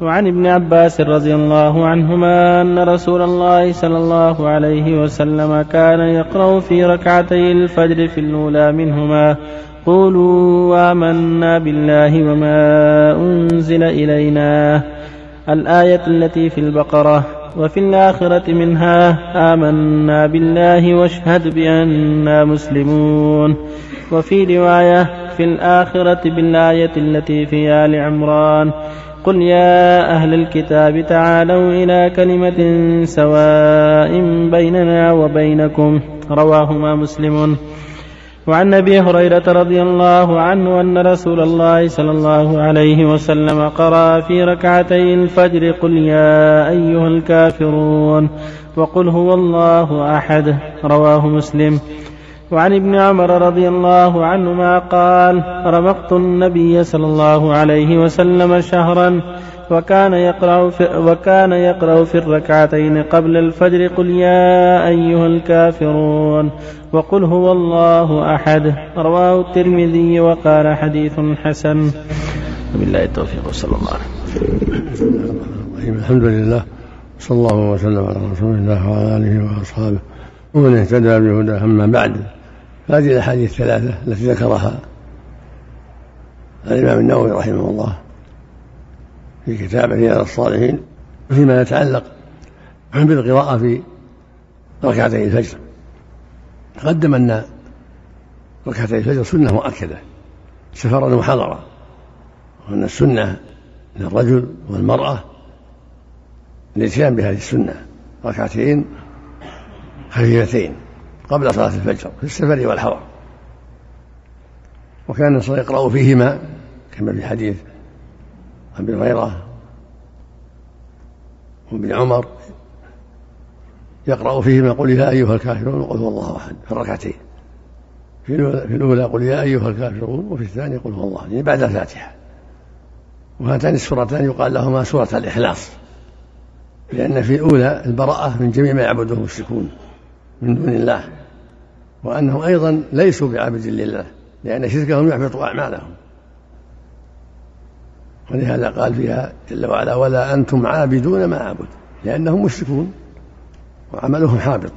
وعن ابن عباس رضي الله عنهما أن رسول الله صلى الله عليه وسلم كان يقرأ في ركعتي الفجر في الأولى منهما. قولوا آمنا بالله وما أنزل إلينا. الآية التي في البقرة وفي الآخرة منها آمنا بالله واشهد بأننا مسلمون. وفي رواية في الآخرة بالآية التي في آل عمران قل يا أهل الكتاب تعالوا إلى كلمة سواء بيننا وبينكم. رواهما مسلم. وعن أبي هريرة رضي الله عنه أن رسول الله صلى الله عليه وسلم قرأ في ركعتي الفجر قل يا أيها الكافرون. وقل هو الله أحد. رواه مسلم. وعن ابن عمر رضي الله عنهما قال رمقت النبي صلى الله عليه وسلم شهرا وكان يقرأ في وكان يقرأ في الركعتين قبل الفجر قل يا أيها الكافرون وقل هو الله أحد. رواه الترمذي وقال حديث حسن. وبالله التوفيق صلى الله عليه وسلم الحمد لله صلى الله وسلم على رسول الله وعلى آله وأصحابه ومن اهتدى بهداه أما بعد. هذه الأحاديث الثلاثة التي ذكرها الإمام النووي رحمه الله في كتابه رياض الصالحين فيما يتعلق بالقراءة في ركعتي الفجر. تقدم أن ركعتي الفجر سنة مؤكدة سفرا وحضرا وأن السنة للرجل والمرأة الاتيان بهذه السنة ركعتين خفيفتين. قبل صلاة الفجر في السفر والحضر وكان يقرأ فيهما كما في حديث أبي هريرة وابن عمر يقرأ فيهما قل يا أيها الكافرون وقل هو الله أحد في الركعتين. في الأولى قل يا أيها الكافرون وفي الثانية قل هو الله يعني بعد الفاتحة. وهاتان السورتان يقال لهما سورة الإخلاص. لأن في الأولى البراءة من جميع ما يعبده المشركون من دون الله. وأنهم أيضا ليسوا بعبد لله لأن شركهم يحبط أعمالهم. ولهذا قال فيها جل وعلا ولا أنتم عابدون ما أعبد. لأنهم مشركون وعملهم حابط.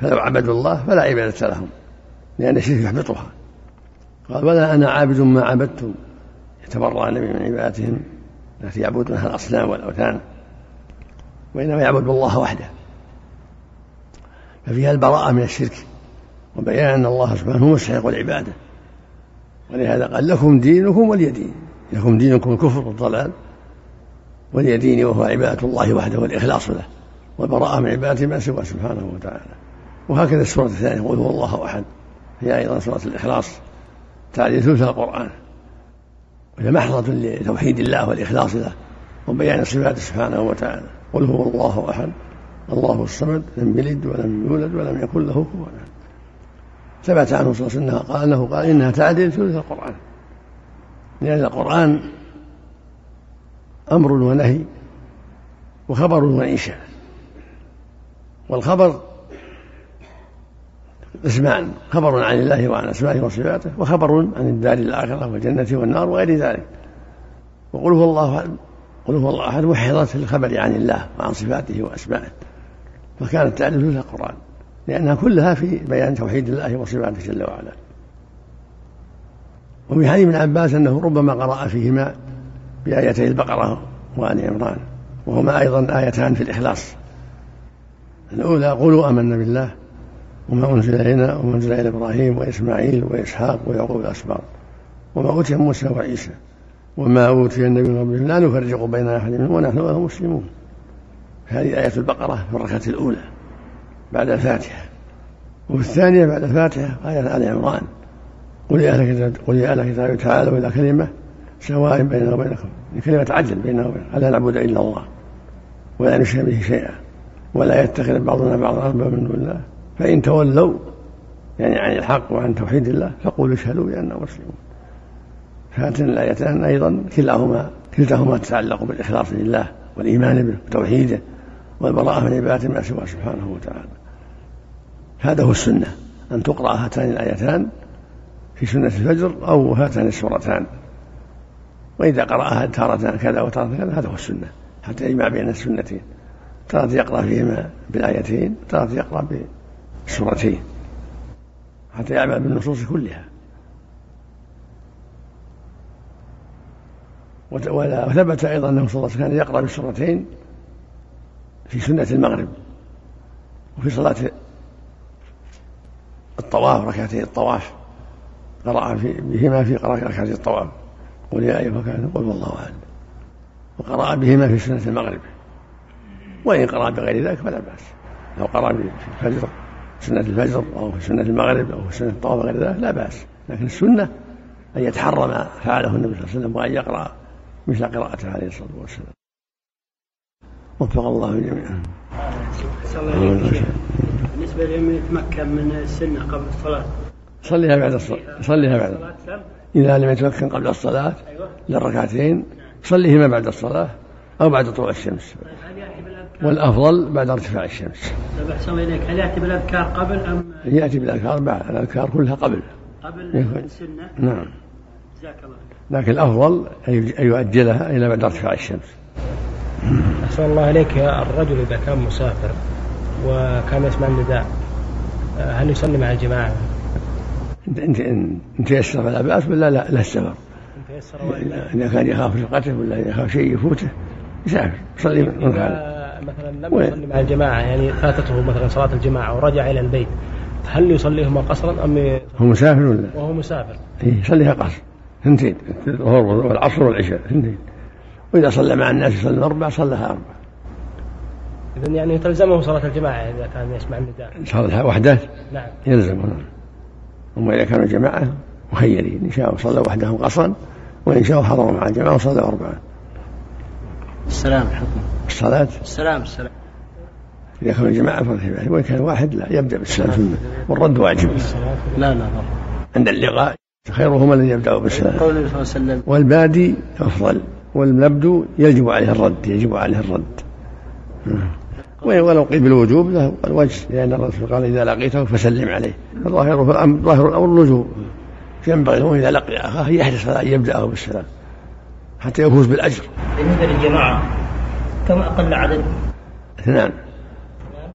فلو عبدوا الله فلا عبادة لهم لأن الشرك يحبطها. قال ولا أنا عابد ما عبدتم. يتبرأ النبي من عبادتهم التي يعبدونها الأصنام والأوثان وإنما يعبد الله وحده. ففيها البراءة من الشرك. وبيان أن الله سبحانه هو مستحق العبادة ولهذا قال لكم دينكم ولي دين لكم دينكم الكفر والضلال ولي ديني وهو عبادة الله وحده والإخلاص له والبراءة من عبادته ما سواه سبحانه وتعالى. وهكذا السورة الثانية قل هو الله أحد. هي أيضا سورة الإخلاص تعديل ثلث القرآن. وهي محضة لتوحيد الله والإخلاص له وبيان صفاته سبحانه وتعالى. قل هو الله أحد. الله الصمد لم يلد ولم يولد ولم يكن له كفوا أحد. ثبت عنه صلى الله عليه وسلم قال إنه قال إنها تعدل ثلث القرآن. لأن القرآن أمر ونهي وخبر وإنشاء. والخبر اسمان خبر عن الله وعن أسمائه وصفاته وخبر عن الدار الآخرة والجنة والنار وغير ذلك. وقل هو الله قل هو الله أحد وحظت الخبر عن الله وعن صفاته وأسمائه. فكانت تعدل ثلث القرآن. لأنها كلها في بيان توحيد الله وصفاته جل وعلا. وفي حديث ابن عباس أنه ربما قرأ فيهما بآيتي البقرة وآل عمران وهما أيضا آيتان في الإخلاص. الأولى قولوا آمنا بالله وما أنزل إلينا وما أنزل إلى إبراهيم وإسماعيل وإسحاق ويعقوب الأسباط. وما أوتي موسى وعيسى وما أوتي النبي من ربهم لا نفرق بين أحد منهم ونحن له مسلمون. هذه آية البقرة في الركعة الأولى. بعد الفاتحة. وفي الثانية بعد الفاتحة آية آل عمران. قل يا أهل الكتاب قل يا أهل الكتاب تعالوا إلى كلمة سواء بيننا وبينكم. كلمة عدل بيننا وبينكم. ألا نعبد إلا الله ولا نشرك به شيئا ولا يتخذ بعضنا بعضا أربابا من دون الله. فإن تولوا يعني عن الحق وعن توحيد الله فقولوا اشهدوا بأننا مسلمون. هاتان الآيتان أيضا كلاهما كلتاهما تتعلق بالإخلاص لله والإيمان به وتوحيده. والبراءة من عبادة ما سواه سبحانه وتعالى. هذا هو السنة أن تقرأ هاتان الآيتان في سنة الفجر أو هاتان السورتان. وإذا قرأها تارة كذا وتارة كذا هذا هو السنة. حتى يجمع بين السنتين. تارة يقرأ فيهما بالآيتين تارة يقرأ بالسورتين. حتى يعمل بالنصوص كلها. وثبت أيضا أنه صلى الله عليه وسلم كان يقرأ بالسورتين في سنة المغرب وفي صلاة الطواف ركعتي الطواف قرأ بهما في ركعتي الطواف. قل يا أيها الكافرون قل والله أحد. وقرأ بهما في سنة المغرب. وإن قرأ بغير ذلك فلا بأس. لو قرأ في الفجر سنة الفجر أو في سنة المغرب أو في سنة الطواف غير ذلك لا بأس. لكن السنة أن يتحرى ما فعله النبي صلى الله عليه وسلم وأن يقرأ مثل قراءته عليه الصلاة والسلام. وفق الله جميعا. بالنسبة لمن يتمكن من السنة قبل الصلاة. صليها بعد الصلاة صليها بعد. إذا لم يتمكن قبل الصلاة أيوة. للركعتين صليهما بعد الصلاة أو بعد طلوع الشمس. والأفضل بعد ارتفاع الشمس. طيب أحسن إليك. هل يأتي بالأذكار قبل أم يأتي بالأذكار بعد. الأذكار كلها قبل. قبل السنة نعم. جزاك الله لكن الأفضل أن يؤجلها إلى بعد ارتفاع الشمس. أحسن الله إليك الرجل إذا كان مسافر وكان يسمع النداء. هل يصلي مع الجماعة؟ ان تيسر فلا بأس ولا لا, لا السفر إذا كان يخاف رفقته ولا يخاف شيء يفوته يسافر. يصلي من مثلا لم يصلي مع الجماعة يعني فاتته مثلا صلاة الجماعة ورجع إلى البيت هل يصليهما قصرا أم هو مسافر ولا؟ وهو مسافر؟ إيه يصليها قصر. اثنتين الظهر والعصر والعشاء اثنتين وإذا صلى مع الناس يصلي أربع صلىها أربع. اذا يعني تلزمه صلاة الجماعة إذا كان يسمع النداء. صلاه وحده؟ نعم. يلزمه. نعم أما إذا كانوا جماعة مخيرين. إن شاءوا صلوا وحدهم قصرا وإن شاءوا حضروا مع الجماعة وصلوا أربعة. السلام حكم الصلاة؟ السلام السلام. إذا كانوا جماعة فالخلاف وإن كان واحد لا يبدأ بالسلام. سنة والرد واجب. لا لا عند اللقاء خيرهما الذي يبدأ بالسلام. قول النبي صلى الله عليه وسلم. والبادي أفضل. والمبدو يجب عليه الرد يجب عليه الرد. ولو قيل بالوجوب له الوجه لأن الرسول قال إذا لقيته فسلم عليه. فظاهر ظاهر الأمر الوجوب ينبغي له إذا لقي أخاه يحرص على أن يبدأه بالسلام حتى يفوز بالأجر. بالنسبة للجماعة كم أقل عدد؟ اثنان.